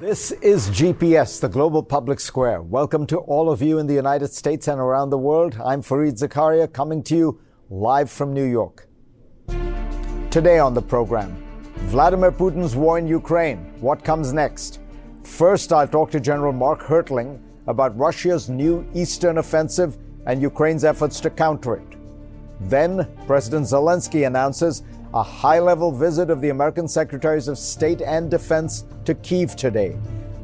This is GPS, the global public square. Welcome to all of you in the United States and around the world. I'm Fareed Zakaria coming to you live from New York. Today on the program, Vladimir Putin's war in Ukraine. What comes next? First, I'll talk to General Mark Hertling about Russia's new eastern offensive and Ukraine's efforts to counter it. Then, President Zelensky announces a high level visit of the American Secretaries of State and Defense to Kiev today.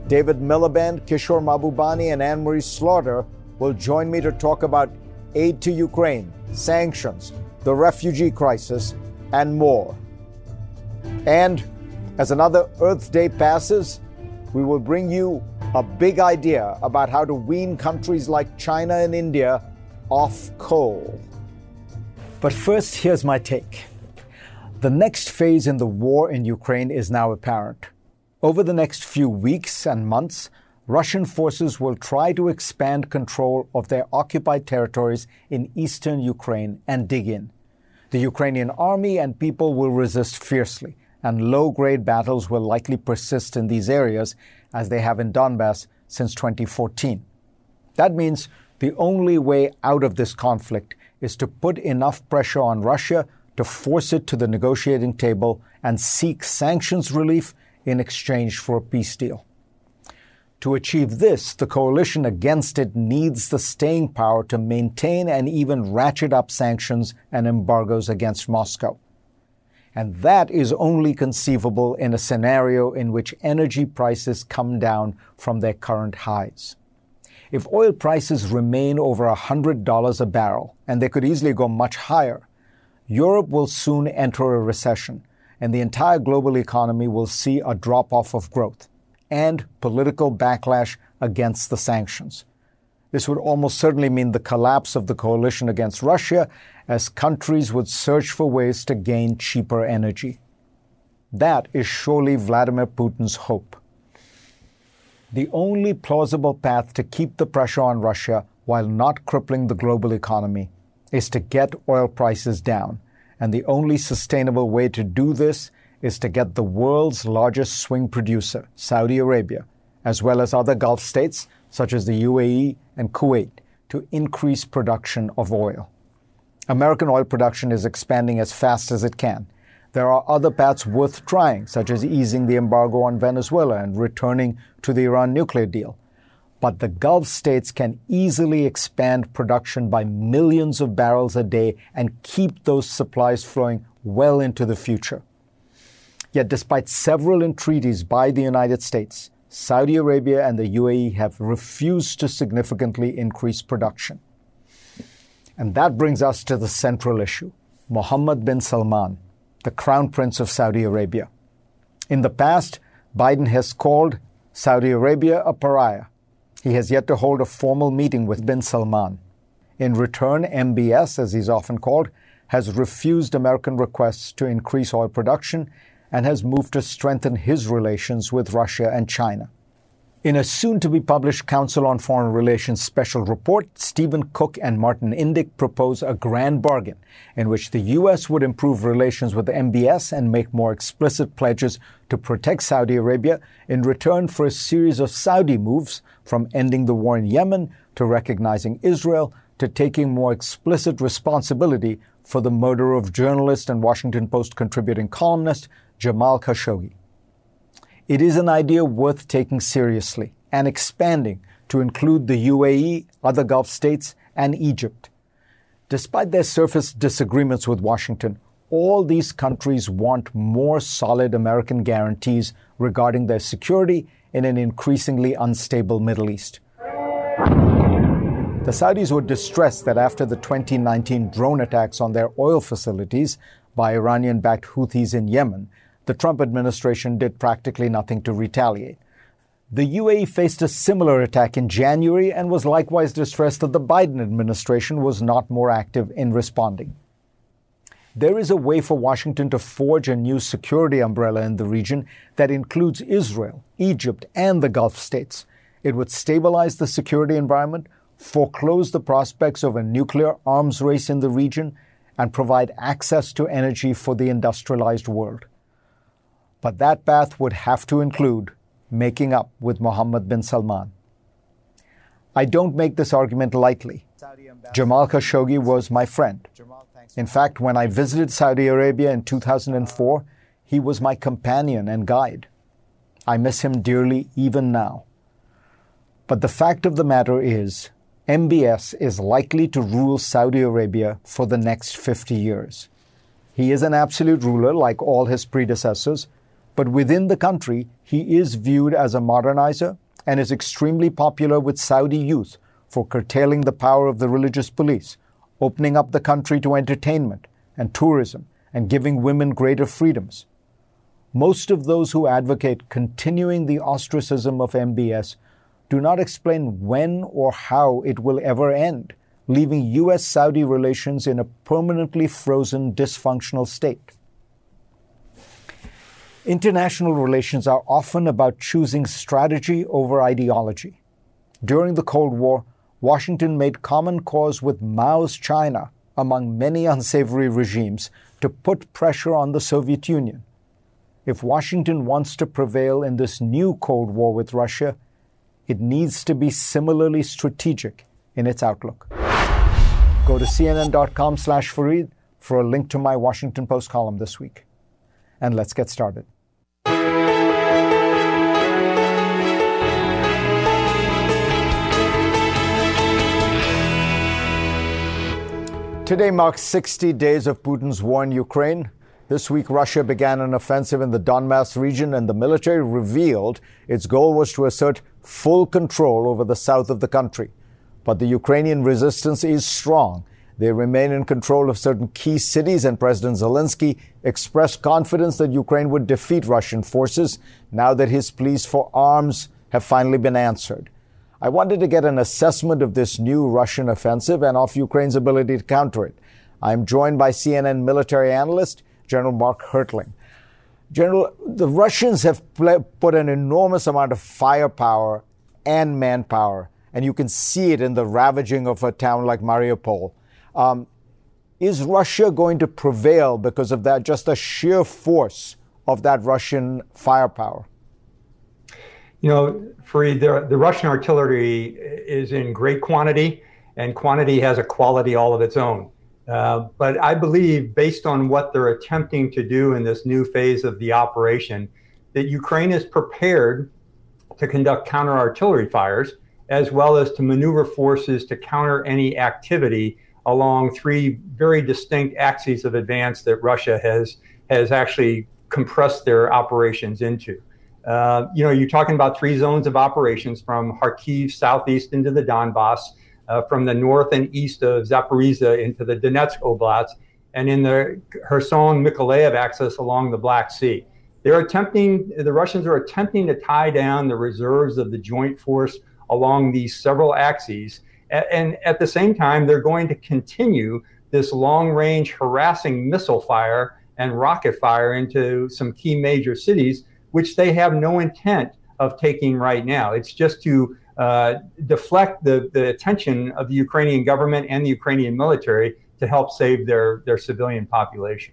David Miliband, Kishore Mahbubani, and Anne Marie Slaughter will join me to talk about aid to Ukraine, sanctions, the refugee crisis, and more. And as another Earth Day passes, we will bring you a big idea about how to wean countries like China and India off coal. But first, here's my take. The next phase in the war in Ukraine is now apparent. Over the next few weeks and months, Russian forces will try to expand control of their occupied territories in eastern Ukraine and dig in. The Ukrainian army and people will resist fiercely, and low grade battles will likely persist in these areas as they have in Donbass since 2014. That means the only way out of this conflict is to put enough pressure on Russia to force it to the negotiating table and seek sanctions relief in exchange for a peace deal. To achieve this, the coalition against it needs the staying power to maintain and even ratchet up sanctions and embargoes against Moscow. And that is only conceivable in a scenario in which energy prices come down from their current highs. If oil prices remain over $100 a barrel, and they could easily go much higher, Europe will soon enter a recession, and the entire global economy will see a drop off of growth and political backlash against the sanctions. This would almost certainly mean the collapse of the coalition against Russia as countries would search for ways to gain cheaper energy. That is surely Vladimir Putin's hope. The only plausible path to keep the pressure on Russia while not crippling the global economy is to get oil prices down. And the only sustainable way to do this is to get the world's largest swing producer, Saudi Arabia, as well as other Gulf states such as the UAE and Kuwait, to increase production of oil. American oil production is expanding as fast as it can. There are other paths worth trying, such as easing the embargo on Venezuela and returning to the Iran nuclear deal. But the Gulf states can easily expand production by millions of barrels a day and keep those supplies flowing well into the future. Yet, despite several entreaties by the United States, Saudi Arabia and the UAE have refused to significantly increase production. And that brings us to the central issue Mohammed bin Salman, the Crown Prince of Saudi Arabia. In the past, Biden has called Saudi Arabia a pariah he has yet to hold a formal meeting with bin Salman. In return, MBS, as he's often called, has refused American requests to increase oil production and has moved to strengthen his relations with Russia and China. In a soon to be published Council on Foreign Relations special report, Stephen Cook and Martin Indyk propose a grand bargain in which the U.S. would improve relations with the MBS and make more explicit pledges to protect Saudi Arabia in return for a series of Saudi moves from ending the war in Yemen to recognizing Israel to taking more explicit responsibility for the murder of journalist and Washington Post contributing columnist Jamal Khashoggi. It is an idea worth taking seriously and expanding to include the UAE, other Gulf states, and Egypt. Despite their surface disagreements with Washington, all these countries want more solid American guarantees regarding their security in an increasingly unstable Middle East. The Saudis were distressed that after the 2019 drone attacks on their oil facilities by Iranian backed Houthis in Yemen, The Trump administration did practically nothing to retaliate. The UAE faced a similar attack in January and was likewise distressed that the Biden administration was not more active in responding. There is a way for Washington to forge a new security umbrella in the region that includes Israel, Egypt, and the Gulf states. It would stabilize the security environment, foreclose the prospects of a nuclear arms race in the region, and provide access to energy for the industrialized world. But that path would have to include making up with Mohammed bin Salman. I don't make this argument lightly. Jamal Khashoggi was my friend. In fact, when I visited Saudi Arabia in 2004, he was my companion and guide. I miss him dearly even now. But the fact of the matter is, MBS is likely to rule Saudi Arabia for the next 50 years. He is an absolute ruler like all his predecessors, but within the country, he is viewed as a modernizer and is extremely popular with Saudi youth for curtailing the power of the religious police, opening up the country to entertainment and tourism, and giving women greater freedoms. Most of those who advocate continuing the ostracism of MBS do not explain when or how it will ever end, leaving U.S. Saudi relations in a permanently frozen, dysfunctional state. International relations are often about choosing strategy over ideology. During the Cold War, Washington made common cause with Mao's China, among many unsavory regimes, to put pressure on the Soviet Union. If Washington wants to prevail in this new Cold War with Russia, it needs to be similarly strategic in its outlook. Go to cnn.com slash Fareed for a link to my Washington Post column this week and let's get started. Today marks 60 days of Putin's war in Ukraine. This week, Russia began an offensive in the Donbass region, and the military revealed its goal was to assert full control over the south of the country. But the Ukrainian resistance is strong, they remain in control of certain key cities, and President Zelensky expressed confidence that Ukraine would defeat Russian forces now that his pleas for arms have finally been answered. I wanted to get an assessment of this new Russian offensive and of Ukraine's ability to counter it. I'm joined by CNN military analyst General Mark Hertling. General, the Russians have put an enormous amount of firepower and manpower, and you can see it in the ravaging of a town like Mariupol. Um, is Russia going to prevail because of that, just the sheer force of that Russian firepower? You know, Fareed, the, the Russian artillery is in great quantity, and quantity has a quality all of its own. Uh, but I believe, based on what they're attempting to do in this new phase of the operation, that Ukraine is prepared to conduct counter artillery fires as well as to maneuver forces to counter any activity along three very distinct axes of advance that Russia has has actually compressed their operations into. Uh, you know, you're talking about three zones of operations from Kharkiv southeast into the Donbass, uh, from the north and east of Zaporizhia into the Donetsk Oblast, and in the Kherson Mykolaiv axis along the Black Sea. They're attempting, the Russians are attempting to tie down the reserves of the joint force along these several axes and at the same time, they're going to continue this long range harassing missile fire and rocket fire into some key major cities, which they have no intent of taking right now. It's just to uh, deflect the, the attention of the Ukrainian government and the Ukrainian military to help save their, their civilian population.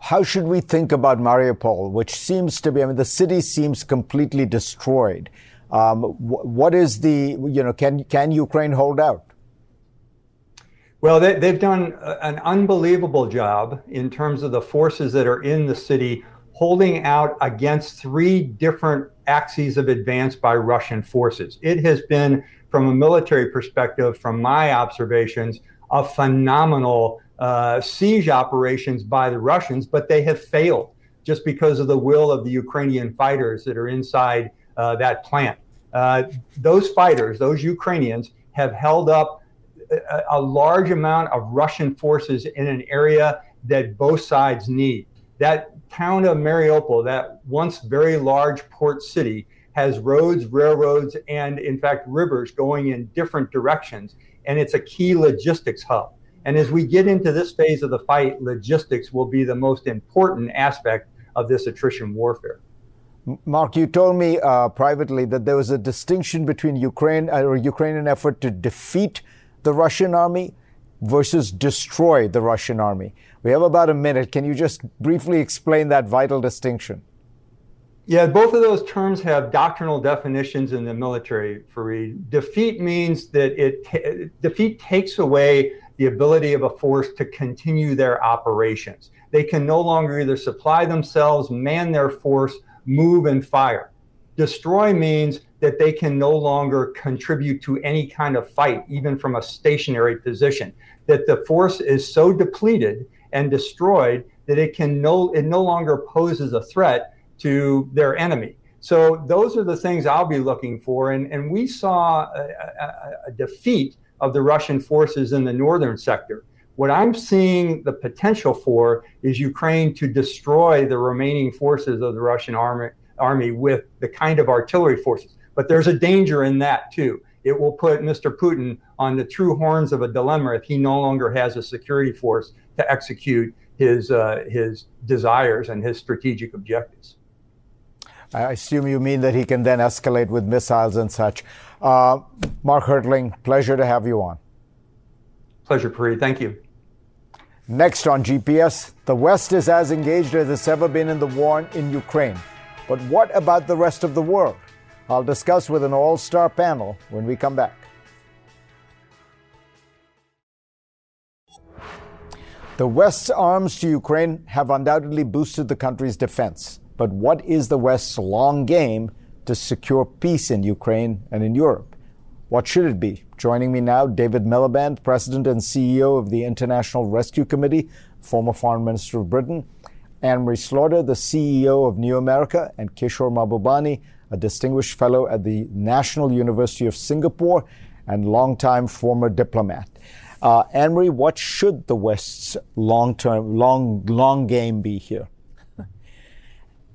How should we think about Mariupol, which seems to be, I mean, the city seems completely destroyed. Um, what is the, you know, can, can Ukraine hold out? Well, they, have done an unbelievable job in terms of the forces that are in the city holding out against three different axes of advance by Russian forces. It has been, from a military perspective, from my observations, a phenomenal uh, siege operations by the Russians, but they have failed just because of the will of the Ukrainian fighters that are inside uh, that plant. Uh, those fighters, those Ukrainians, have held up a, a, large amount of Russian forces in an area that both sides need. That town of Mariupol, that once very large port city, has roads, railroads, and in fact, rivers going in different directions. And it's a key logistics hub. And as we get into this phase of the fight, logistics will be the most important aspect of this attrition warfare. Mark, you told me uh, privately that there was a distinction between Ukraine uh, or Ukrainian effort to defeat the Russian army versus destroy the Russian army. We have about a minute. Can you just briefly explain that vital distinction? Yeah, both of those terms have doctrinal definitions in the military. Fareed, defeat means that it t- defeat takes away the ability of a force to continue their operations. They can no longer either supply themselves, man their force, move, and fire. Destroy means that they can no longer contribute to any kind of fight, even from a stationary position. That the force is so depleted and destroyed that it can no it no longer poses a threat to their enemy. So those are the things I'll be looking for. And, and we saw a, a, a defeat of the Russian forces in the northern sector. What I'm seeing the potential for is Ukraine to destroy the remaining forces of the Russian army, army with the kind of artillery forces. But there's a danger in that too. It will put Mr. Putin on the true horns of a dilemma if he no longer has a security force to execute his uh, his desires and his strategic objectives. I assume you mean that he can then escalate with missiles and such. Uh, Mark Hertling, pleasure to have you on. Pleasure, Fareed. Thank you. Next on GPS, the West is as engaged as it's ever been in the war in Ukraine. But what about the rest of the world? I'll discuss with an all star panel when we come back. The West's arms to Ukraine have undoubtedly boosted the country's defense. But what is the West's long game to secure peace in Ukraine and in Europe? What should it be? Joining me now, David Miliband, President and CEO of the International Rescue Committee, former Foreign Minister of Britain, Anne Marie Slaughter, the CEO of New America, and Kishore Mahbubani, a distinguished fellow at the National University of Singapore and longtime former diplomat. Uh, Anne Marie, what should the West's long-term, long, long game be here?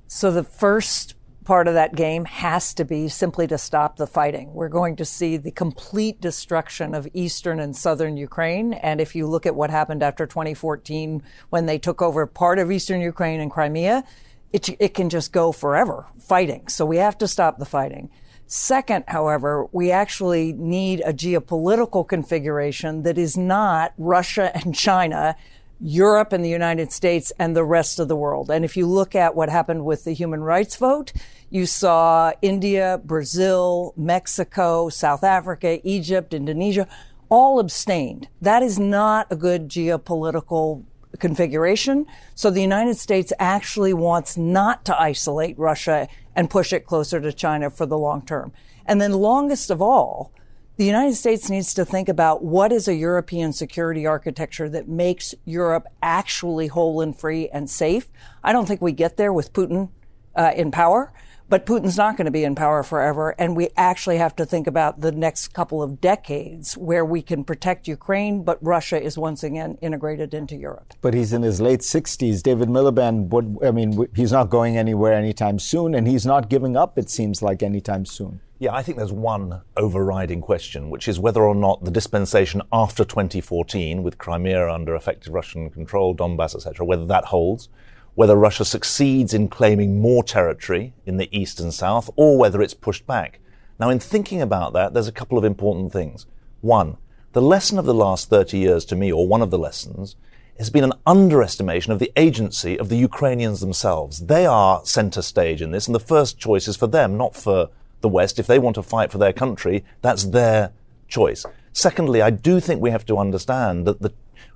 So the first part of that game has to be simply to stop the fighting. We're going to see the complete destruction of eastern and southern Ukraine. And if you look at what happened after 2014 when they took over part of eastern Ukraine and Crimea, it, it can just go forever fighting. So we have to stop the fighting. Second, however, we actually need a geopolitical configuration that is not Russia and China Europe and the United States and the rest of the world. And if you look at what happened with the human rights vote, you saw India, Brazil, Mexico, South Africa, Egypt, Indonesia, all abstained. That is not a good geopolitical configuration. So the United States actually wants not to isolate Russia and push it closer to China for the long term. And then longest of all, the United States needs to think about what is a European security architecture that makes Europe actually whole and free and safe. I don't think we get there with Putin uh, in power, but Putin's not going to be in power forever. And we actually have to think about the next couple of decades where we can protect Ukraine, but Russia is once again integrated into Europe. But he's in his late 60s. David Miliband, I mean, he's not going anywhere anytime soon, and he's not giving up, it seems like, anytime soon. Yeah, I think there's one overriding question, which is whether or not the dispensation after 2014, with Crimea under effective Russian control, Donbass, etc., whether that holds, whether Russia succeeds in claiming more territory in the east and south, or whether it's pushed back. Now, in thinking about that, there's a couple of important things. One, the lesson of the last 30 years to me, or one of the lessons, has been an underestimation of the agency of the Ukrainians themselves. They are center stage in this, and the first choice is for them, not for the West. If they want to fight for their country, that's their choice. Secondly, I do think we have to understand that the,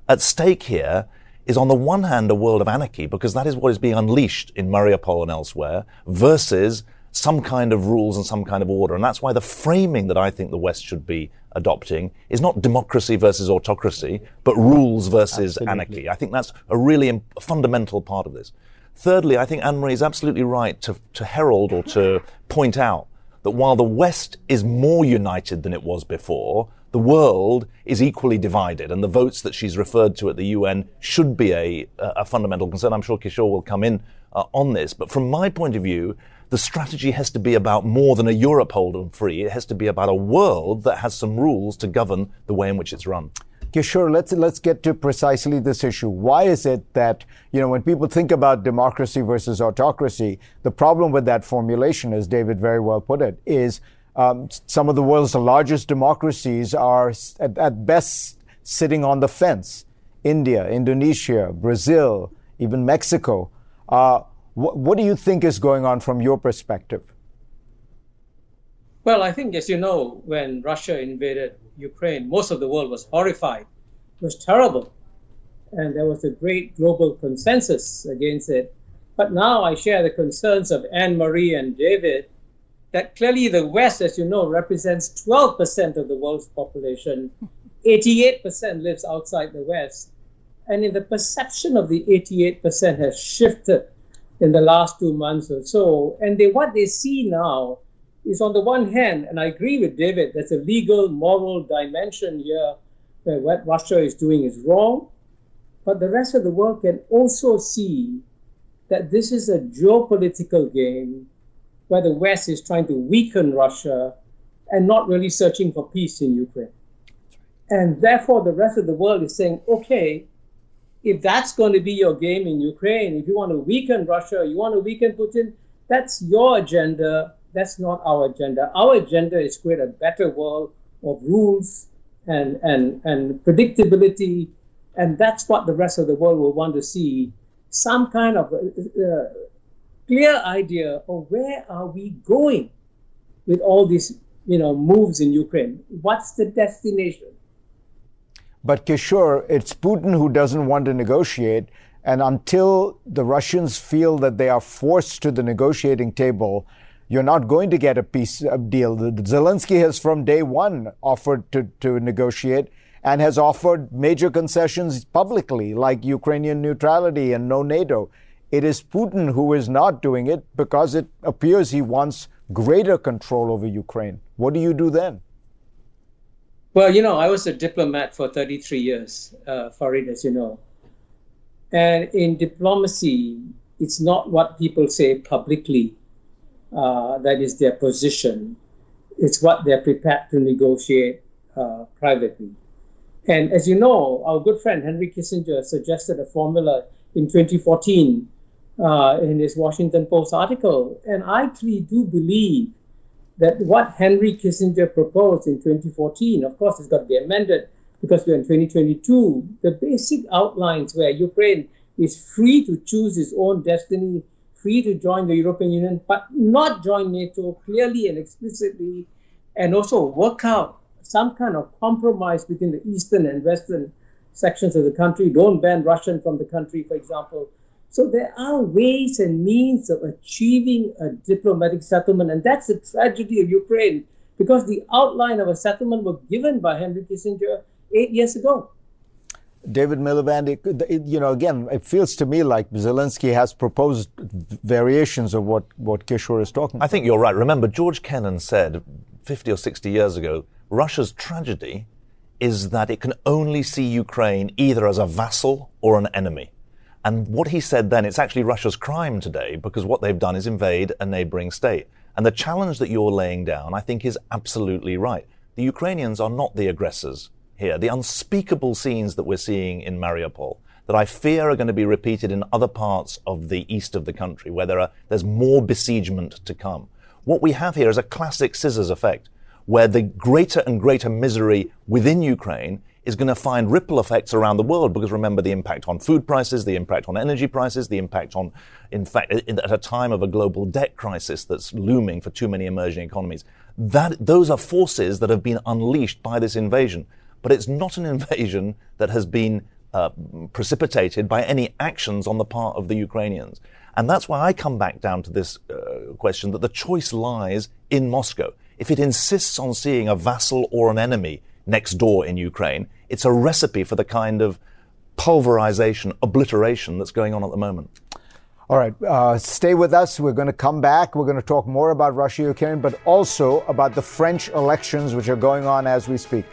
at stake here is on the one hand a world of anarchy, because that is what is being unleashed in Mariupol and elsewhere, versus some kind of rules and some kind of order. And that's why the framing that I think the West should be adopting is not democracy versus autocracy, but rules versus Absolutely. anarchy. I think that's a really fundamental part of this. Thirdly, I think Anne Marie is absolutely right to, to herald or to point out that while the West is more united than it was before, the world is equally divided, and the votes that she's referred to at the UN should be a, a fundamental concern. I'm sure Kishore will come in uh, on this. But from my point of view, the strategy has to be about more than a Europe hold and free. It has to be about a world that has some rules to govern the way in which it's run. Kishore, let's let's get to precisely this issue. Why is it that you know when people think about democracy versus autocracy, the problem with that formulation, as David very well put it, is um, some of the world's largest democracies are at, at best sitting on the fence. India, Indonesia, Brazil, even Mexico. Uh, wh- what do you think is going on from your perspective? Well, I think, as you know, when Russia invaded Ukraine, most of the world was horrified. It was terrible. And there was a great global consensus against it. But now I share the concerns of Anne Marie and David that clearly the West, as you know, represents 12% of the world's population. 88% lives outside the West. And in the perception of the 88% has shifted in the last two months or so. And they, what they see now is on the one hand, and I agree with David, there's a legal, moral dimension here where what Russia is doing is wrong. But the rest of the world can also see that this is a geopolitical game where the West is trying to weaken Russia and not really searching for peace in Ukraine. And therefore, the rest of the world is saying, okay, if that's going to be your game in Ukraine, if you want to weaken Russia, you want to weaken Putin, that's your agenda. That's not our agenda. Our agenda is create a better world of rules and, and, and predictability. And that's what the rest of the world will want to see some kind of uh, uh, clear idea of where are we going with all these you know moves in Ukraine. What's the destination? But Kishore, it's Putin who doesn't want to negotiate. And until the Russians feel that they are forced to the negotiating table, you're not going to get a peace deal. Zelensky has from day one offered to, to negotiate and has offered major concessions publicly, like Ukrainian neutrality and no NATO. It is Putin who is not doing it because it appears he wants greater control over Ukraine. What do you do then? Well, you know, I was a diplomat for 33 years, uh, Fareed, as you know. And in diplomacy, it's not what people say publicly uh, that is their position. It's what they're prepared to negotiate uh, privately. And as you know, our good friend Henry Kissinger suggested a formula in 2014 uh, in his Washington Post article. And I actually do believe that what Henry Kissinger proposed in 2014, of course, it's got to be amended because we're in 2022. The basic outlines where Ukraine is free to choose its own destiny, free to join the European Union, but not join NATO clearly and explicitly, and also work out some kind of compromise between the eastern and western sections of the country. Don't ban Russian from the country, for example. So there are ways and means of achieving a diplomatic settlement, and that's the tragedy of Ukraine, because the outline of a settlement was given by Henry Kissinger eight years ago. David Miliband, you know, again, it feels to me like Zelensky has proposed variations of what, what Kishore is talking I think you're right. Remember, George Kennan said 50 or 60 years ago Russia's tragedy is that it can only see Ukraine either as a vassal or an enemy. And what he said then, it's actually Russia's crime today because what they've done is invade a neighboring state. And the challenge that you're laying down, I think, is absolutely right. The Ukrainians are not the aggressors here. The unspeakable scenes that we're seeing in Mariupol, that I fear are going to be repeated in other parts of the east of the country, where there are, there's more besiegement to come. What we have here is a classic scissors effect, where the greater and greater misery within Ukraine is going to find ripple effects around the world because remember the impact on food prices, the impact on energy prices, the impact on, in fact, at a time of a global debt crisis that's looming for too many emerging economies. That, those are forces that have been unleashed by this invasion. But it's not an invasion that has been uh, precipitated by any actions on the part of the Ukrainians. And that's why I come back down to this uh, question that the choice lies in Moscow. If it insists on seeing a vassal or an enemy next door in Ukraine. It's a recipe for the kind of pulverization, obliteration that's going on at the moment. All right, uh, stay with us. We're going to come back. We're going to talk more about Russia, Ukraine, but also about the French elections, which are going on as we speak.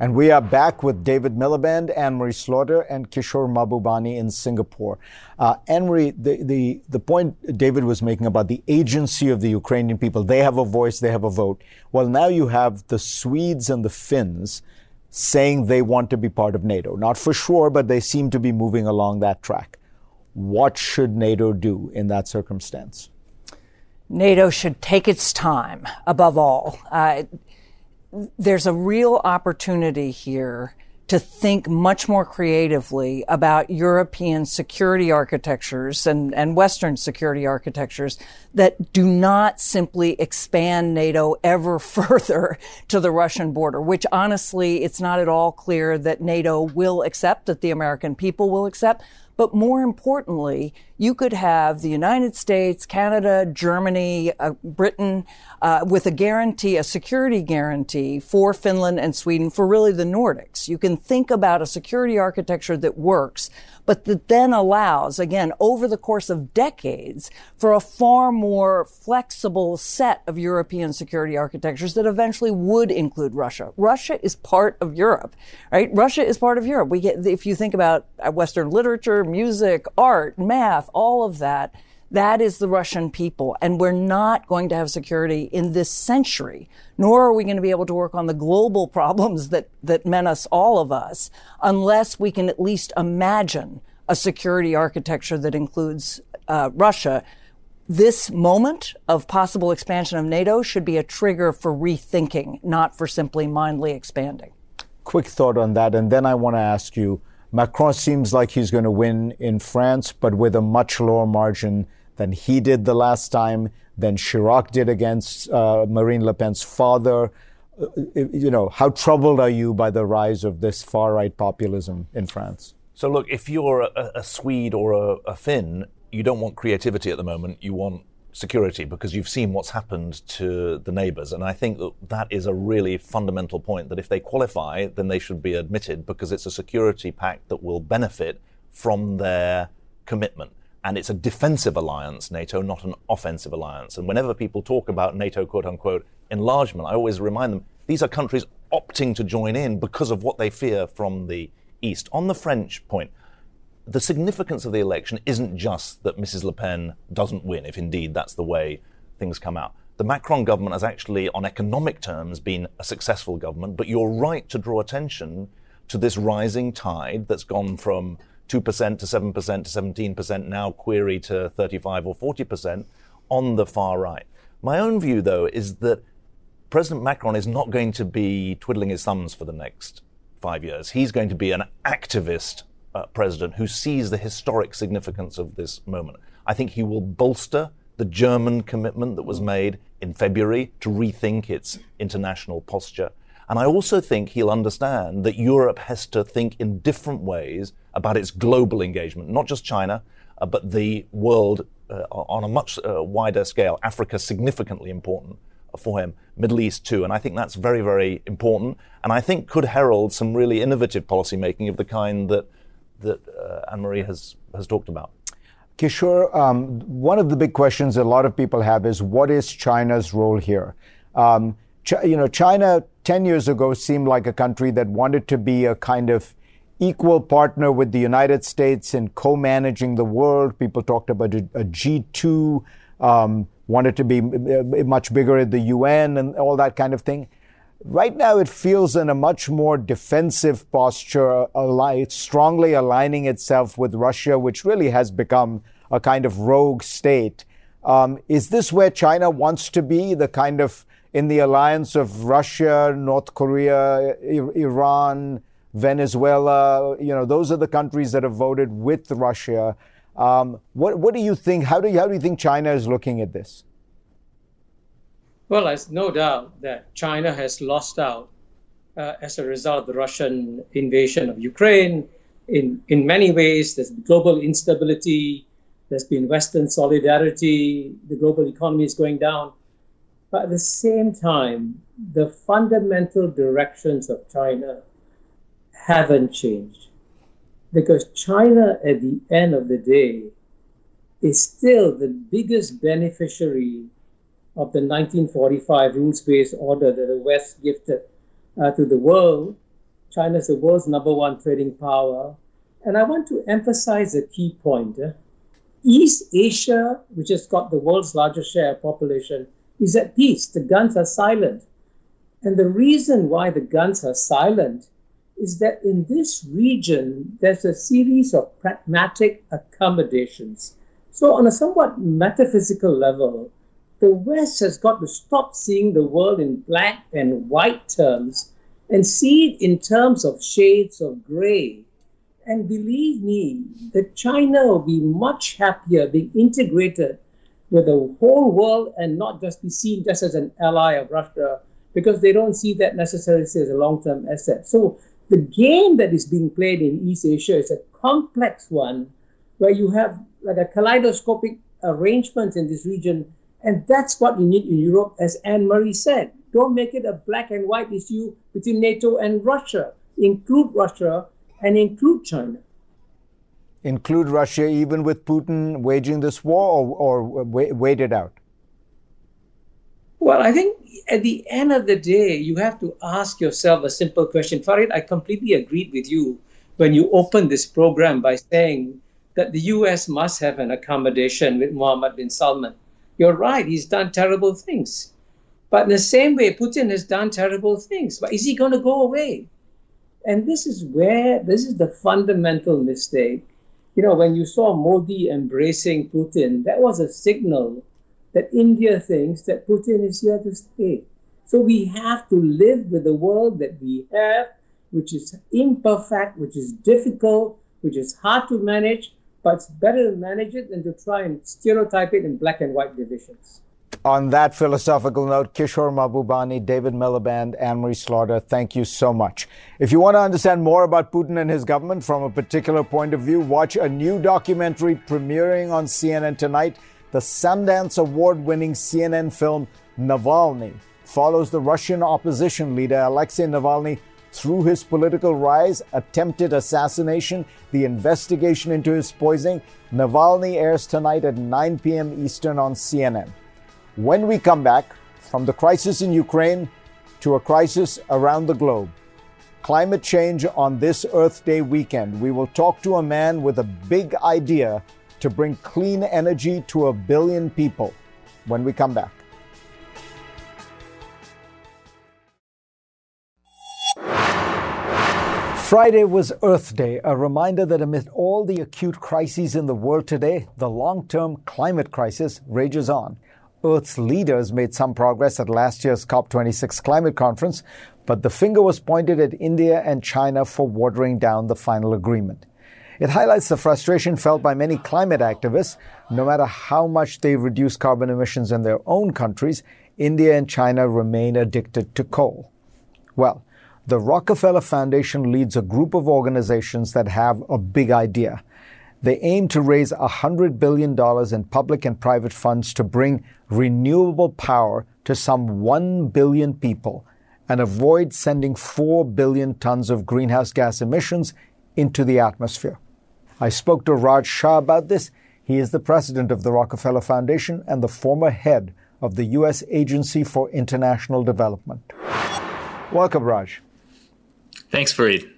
And we are back with David Miliband, Anne Marie Slaughter, and Kishore Mahbubani in Singapore. Uh, Anne Marie, the, the, the point David was making about the agency of the Ukrainian people, they have a voice, they have a vote. Well, now you have the Swedes and the Finns saying they want to be part of NATO. Not for sure, but they seem to be moving along that track. What should NATO do in that circumstance? NATO should take its time, above all. Uh, there's a real opportunity here to think much more creatively about European security architectures and, and Western security architectures that do not simply expand NATO ever further to the Russian border, which honestly, it's not at all clear that NATO will accept, that the American people will accept. But more importantly, you could have the United States, Canada, Germany, uh, Britain, uh, with a guarantee, a security guarantee for Finland and Sweden, for really the Nordics. You can think about a security architecture that works, but that then allows, again, over the course of decades, for a far more flexible set of European security architectures that eventually would include Russia. Russia is part of Europe, right? Russia is part of Europe. We get, if you think about Western literature, music, art, math, all of that, that is the Russian people. And we're not going to have security in this century, nor are we going to be able to work on the global problems that, that menace all of us unless we can at least imagine a security architecture that includes uh, Russia. This moment of possible expansion of NATO should be a trigger for rethinking, not for simply mindly expanding. Quick thought on that, and then I want to ask you Macron seems like he's going to win in France, but with a much lower margin than he did the last time, than Chirac did against uh, Marine Le Pen's father. Uh, you know, how troubled are you by the rise of this far right populism in France? So, look, if you're a, a Swede or a, a Finn, you don't want creativity at the moment. You want security because you've seen what's happened to the neighbors. And I think that that is a really fundamental point that if they qualify, then they should be admitted because it's a security pact that will benefit from their commitment. And it's a defensive alliance, NATO, not an offensive alliance. And whenever people talk about NATO, quote unquote, enlargement, I always remind them these are countries opting to join in because of what they fear from the East. On the French point, the significance of the election isn't just that Mrs. Le Pen doesn't win, if indeed that's the way things come out. The Macron government has actually, on economic terms, been a successful government, but you're right to draw attention to this rising tide that's gone from 2% to 7% to 17%, now query to 35 or 40% on the far right. My own view, though, is that President Macron is not going to be twiddling his thumbs for the next five years. He's going to be an activist uh, president who sees the historic significance of this moment. I think he will bolster the German commitment that was made in February to rethink its international posture. And I also think he'll understand that Europe has to think in different ways about its global engagement, not just China, uh, but the world uh, on a much uh, wider scale. Africa significantly important for him, Middle East too. And I think that's very, very important. And I think could herald some really innovative policy making of the kind that that uh, Anne Marie has, has talked about. Kishore, um, one of the big questions a lot of people have is what is China's role here? Um, Ch- you know, China 10 years ago seemed like a country that wanted to be a kind of equal partner with the United States in co managing the world. People talked about a a G2, um, wanted to be much bigger at the UN and all that kind of thing. Right now, it feels in a much more defensive posture, strongly aligning itself with Russia, which really has become a kind of rogue state. Um, is this where China wants to be, the kind of in the alliance of Russia, North Korea, Iran, Venezuela? You know, those are the countries that have voted with Russia. Um, what, what do you think? How do you, how do you think China is looking at this? Well, there's no doubt that China has lost out uh, as a result of the Russian invasion of Ukraine. In, in many ways, there's global instability, there's been Western solidarity, the global economy is going down. But at the same time, the fundamental directions of China haven't changed. Because China, at the end of the day, is still the biggest beneficiary of the 1945 rules based order that the West gifted uh, to the world. China is the world's number one trading power. And I want to emphasize a key point. Eh? East Asia, which has got the world's largest share of population, is at peace. The guns are silent. And the reason why the guns are silent is that in this region, there's a series of pragmatic accommodations. So, on a somewhat metaphysical level, the West has got to stop seeing the world in black and white terms and see it in terms of shades of gray. And believe me, that China will be much happier being integrated with the whole world and not just be seen just as an ally of Russia because they don't see that necessarily as a long term asset. So the game that is being played in East Asia is a complex one where you have like a kaleidoscopic arrangement in this region. And that's what you need in Europe, as Anne Marie said. Don't make it a black and white issue between NATO and Russia. Include Russia and include China. Include Russia even with Putin waging this war or, or wait it out? Well, I think at the end of the day, you have to ask yourself a simple question. Fareed, I completely agreed with you when you opened this program by saying that the US must have an accommodation with Mohammed bin Salman. You're right, he's done terrible things. But in the same way, Putin has done terrible things. But is he going to go away? And this is where, this is the fundamental mistake. You know, when you saw Modi embracing Putin, that was a signal that India thinks that Putin is here to stay. So we have to live with the world that we have, which is imperfect, which is difficult, which is hard to manage, but it's better to manage it than to try and stereotype it in black and white divisions. On that philosophical note, Kishore Mahbubani, David Miliband, Anne-Marie Slaughter, thank you so much. If you want to understand more about Putin and his government from a particular point of view, watch a new documentary premiering on CNN tonight the Sundance Award winning CNN film Navalny follows the Russian opposition leader Alexei Navalny through his political rise, attempted assassination, the investigation into his poisoning. Navalny airs tonight at 9 p.m. Eastern on CNN. When we come back, from the crisis in Ukraine to a crisis around the globe, climate change on this Earth Day weekend, we will talk to a man with a big idea to bring clean energy to a billion people when we come back. Friday was Earth Day, a reminder that amid all the acute crises in the world today, the long term climate crisis rages on. Earth's leaders made some progress at last year's COP26 climate conference, but the finger was pointed at India and China for watering down the final agreement. It highlights the frustration felt by many climate activists. No matter how much they reduce carbon emissions in their own countries, India and China remain addicted to coal. Well, the Rockefeller Foundation leads a group of organizations that have a big idea. They aim to raise $100 billion in public and private funds to bring renewable power to some 1 billion people and avoid sending 4 billion tons of greenhouse gas emissions into the atmosphere. I spoke to Raj Shah about this. He is the president of the Rockefeller Foundation and the former head of the U.S. Agency for International Development. Welcome, Raj. Thanks, Fareed.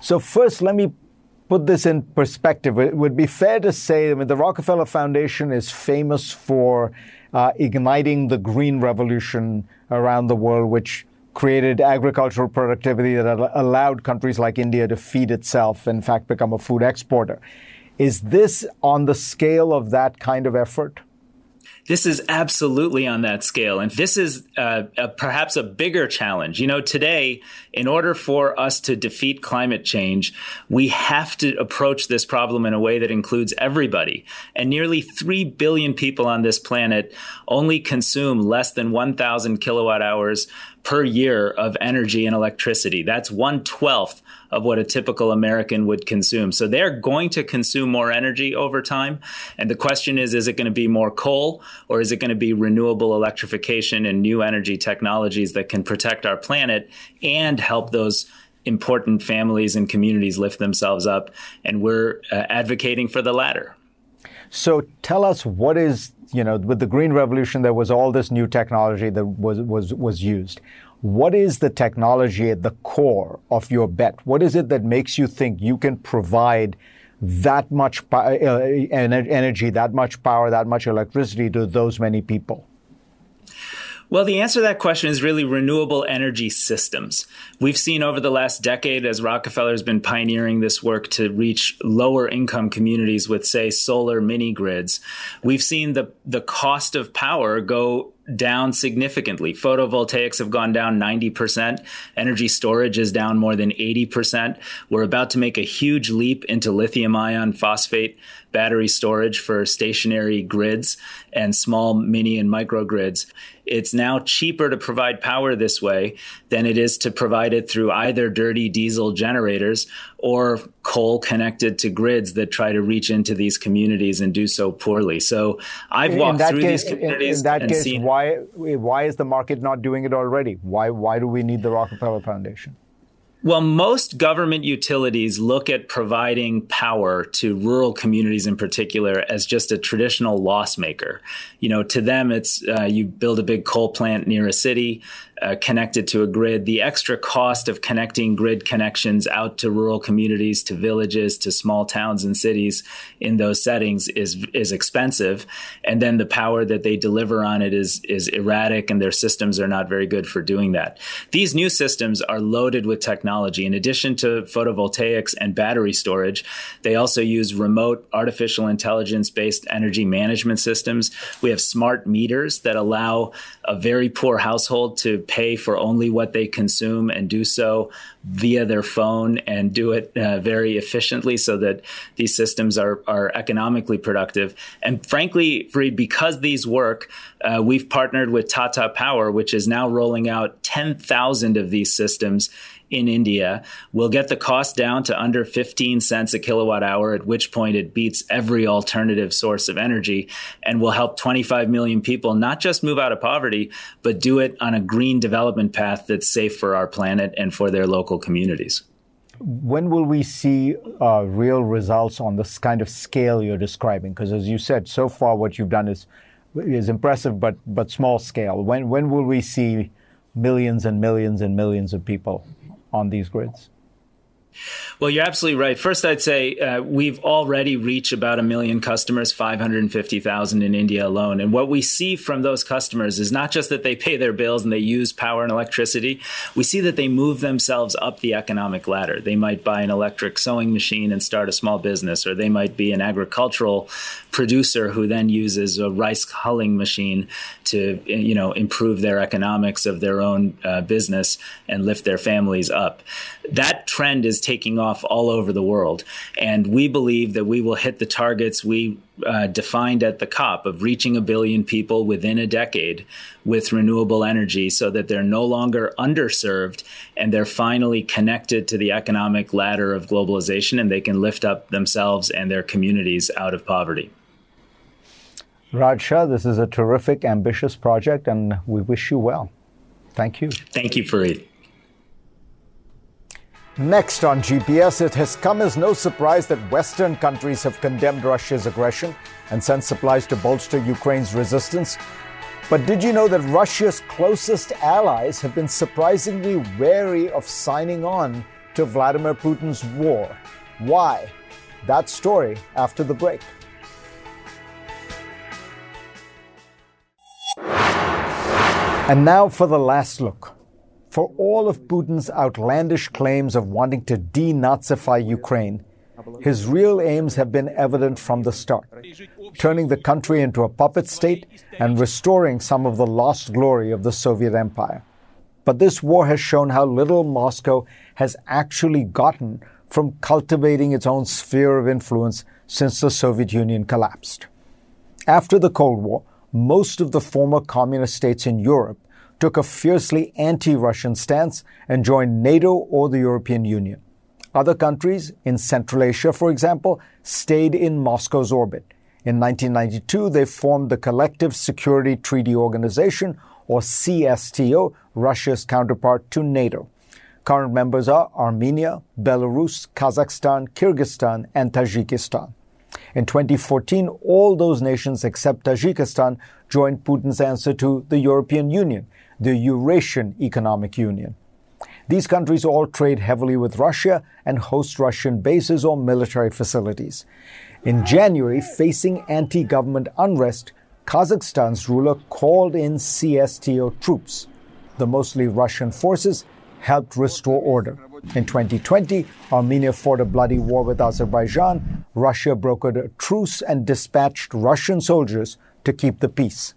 So, first, let me put this in perspective. It would be fair to say I mean, the Rockefeller Foundation is famous for uh, igniting the green revolution around the world, which created agricultural productivity that allowed countries like India to feed itself, in fact, become a food exporter. Is this on the scale of that kind of effort? This is absolutely on that scale. And this is uh, a, perhaps a bigger challenge. You know, today, in order for us to defeat climate change, we have to approach this problem in a way that includes everybody. And nearly 3 billion people on this planet only consume less than 1,000 kilowatt hours per year of energy and electricity. That's one twelfth of what a typical American would consume. So they're going to consume more energy over time. And the question is is it going to be more coal or is it going to be renewable electrification and new energy technologies that can protect our planet and help those important families and communities lift themselves up? And we're uh, advocating for the latter. So tell us what is, you know, with the Green Revolution, there was all this new technology that was, was, was used. What is the technology at the core of your bet? What is it that makes you think you can provide that much uh, energy, that much power, that much electricity to those many people? Well, the answer to that question is really renewable energy systems. We've seen over the last decade, as Rockefeller has been pioneering this work to reach lower income communities with, say, solar mini grids, we've seen the, the cost of power go down significantly. Photovoltaics have gone down 90%. Energy storage is down more than 80%. We're about to make a huge leap into lithium iron phosphate battery storage for stationary grids and small mini and micro grids. It's now cheaper to provide power this way than it is to provide it through either dirty diesel generators or coal connected to grids that try to reach into these communities and do so poorly. So I've walked through case, these communities in, in that and case, seen why why is the market not doing it already? Why why do we need the Rockefeller Foundation? Well, most government utilities look at providing power to rural communities in particular as just a traditional loss maker. You know, to them, it's uh, you build a big coal plant near a city, uh, connected to a grid. The extra cost of connecting grid connections out to rural communities, to villages, to small towns and cities in those settings is is expensive, and then the power that they deliver on it is is erratic, and their systems are not very good for doing that. These new systems are loaded with technology. In addition to photovoltaics and battery storage, they also use remote artificial intelligence based energy management systems. We have smart meters that allow a very poor household to pay for only what they consume and do so via their phone and do it uh, very efficiently so that these systems are, are economically productive. And frankly, because these work, uh, we've partnered with Tata Power, which is now rolling out 10,000 of these systems in India. We'll get the cost down to under 15 cents a kilowatt hour, at which point it beats every alternative source of energy and will help 25 million people not just move out of poverty, but do it on a green development path that's safe for our planet and for their local communities. When will we see uh, real results on this kind of scale you're describing? Because as you said, so far what you've done is is impressive, but but small scale. When when will we see millions and millions and millions of people on these grids? Well, you're absolutely right. First, I'd say uh, we've already reached about a million customers, 550,000 in India alone. And what we see from those customers is not just that they pay their bills and they use power and electricity. We see that they move themselves up the economic ladder. They might buy an electric sewing machine and start a small business, or they might be an agricultural producer who then uses a rice hulling machine to, you know, improve their economics of their own uh, business and lift their families up. That trend is taking off all over the world. And we believe that we will hit the targets we uh, defined at the COP of reaching a billion people within a decade with renewable energy so that they're no longer underserved and they're finally connected to the economic ladder of globalization and they can lift up themselves and their communities out of poverty. Raj Shah, this is a terrific, ambitious project, and we wish you well. Thank you. Thank you, Fareed. Next on GPS, it has come as no surprise that Western countries have condemned Russia's aggression and sent supplies to bolster Ukraine's resistance. But did you know that Russia's closest allies have been surprisingly wary of signing on to Vladimir Putin's war? Why? That story after the break. And now for the last look. For all of Putin's outlandish claims of wanting to denazify Ukraine, his real aims have been evident from the start, turning the country into a puppet state and restoring some of the lost glory of the Soviet Empire. But this war has shown how little Moscow has actually gotten from cultivating its own sphere of influence since the Soviet Union collapsed. After the Cold War, most of the former communist states in Europe took a fiercely anti Russian stance and joined NATO or the European Union. Other countries, in Central Asia, for example, stayed in Moscow's orbit. In 1992, they formed the Collective Security Treaty Organization, or CSTO, Russia's counterpart to NATO. Current members are Armenia, Belarus, Kazakhstan, Kyrgyzstan, and Tajikistan. In 2014, all those nations except Tajikistan joined Putin's answer to the European Union, the Eurasian Economic Union. These countries all trade heavily with Russia and host Russian bases or military facilities. In January, facing anti government unrest, Kazakhstan's ruler called in CSTO troops. The mostly Russian forces helped restore order. In 2020, Armenia fought a bloody war with Azerbaijan. Russia brokered a truce and dispatched Russian soldiers to keep the peace.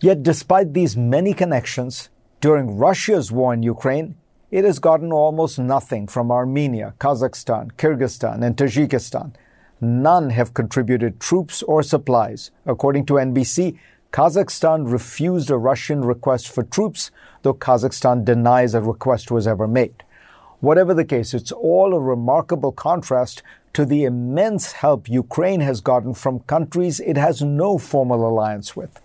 Yet, despite these many connections, during Russia's war in Ukraine, it has gotten almost nothing from Armenia, Kazakhstan, Kyrgyzstan, and Tajikistan. None have contributed troops or supplies. According to NBC, Kazakhstan refused a Russian request for troops, though Kazakhstan denies a request was ever made. Whatever the case, it's all a remarkable contrast to the immense help Ukraine has gotten from countries it has no formal alliance with.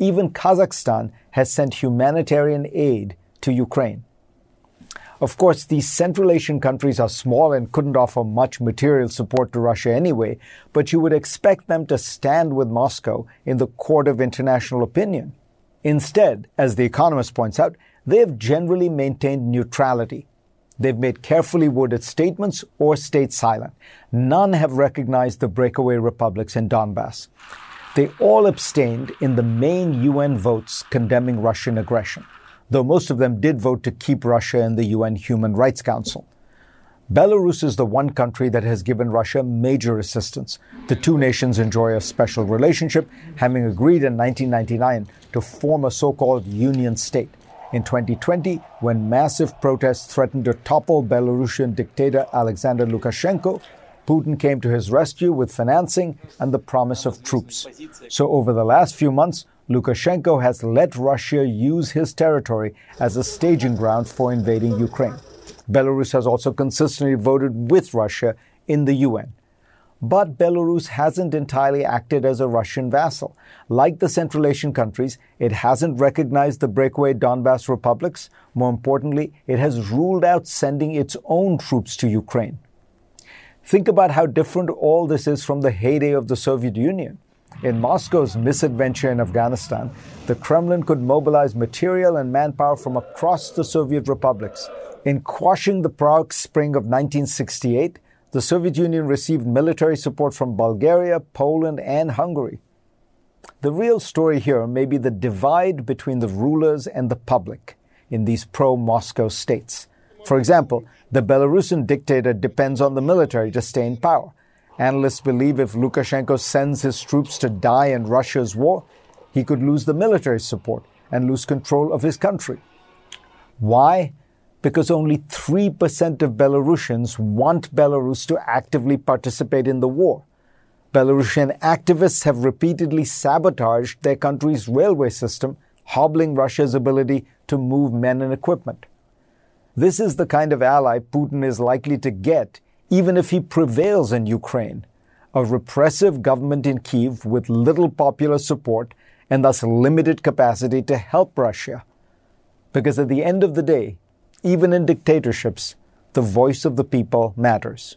Even Kazakhstan has sent humanitarian aid to Ukraine. Of course, these Central Asian countries are small and couldn't offer much material support to Russia anyway, but you would expect them to stand with Moscow in the court of international opinion. Instead, as The Economist points out, they have generally maintained neutrality. They've made carefully worded statements or stayed silent. None have recognized the breakaway republics in Donbass. They all abstained in the main UN votes condemning Russian aggression though most of them did vote to keep Russia in the UN Human Rights Council. Belarus is the one country that has given Russia major assistance. The two nations enjoy a special relationship, having agreed in 1999 to form a so called union state. In 2020, when massive protests threatened to topple Belarusian dictator Alexander Lukashenko, Putin came to his rescue with financing and the promise of troops. So, over the last few months, Lukashenko has let Russia use his territory as a staging ground for invading Ukraine. Belarus has also consistently voted with Russia in the UN. But Belarus hasn't entirely acted as a Russian vassal. Like the Central Asian countries, it hasn't recognized the breakaway Donbass republics. More importantly, it has ruled out sending its own troops to Ukraine. Think about how different all this is from the heyday of the Soviet Union. In Moscow's misadventure in Afghanistan, the Kremlin could mobilize material and manpower from across the Soviet republics. In quashing the Prague Spring of 1968, the Soviet Union received military support from Bulgaria, Poland, and Hungary. The real story here may be the divide between the rulers and the public in these pro Moscow states. For example, the Belarusian dictator depends on the military to stay in power. Analysts believe if Lukashenko sends his troops to die in Russia's war, he could lose the military support and lose control of his country. Why? Because only 3% of Belarusians want Belarus to actively participate in the war. Belarusian activists have repeatedly sabotaged their country's railway system, hobbling Russia's ability to move men and equipment. This is the kind of ally Putin is likely to get even if he prevails in Ukraine, a repressive government in Kiev with little popular support and thus limited capacity to help Russia. Because at the end of the day, even in dictatorships, the voice of the people matters.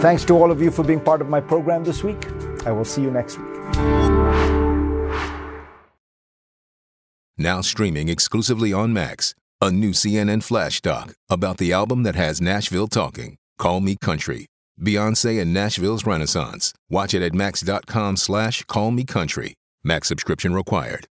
Thanks to all of you for being part of my program this week. I will see you next week. Now streaming exclusively on Max, a new CNN flash doc about the album that has Nashville talking. Call Me Country. Beyonce and Nashville's Renaissance. Watch it at max.com slash call me country. Max subscription required.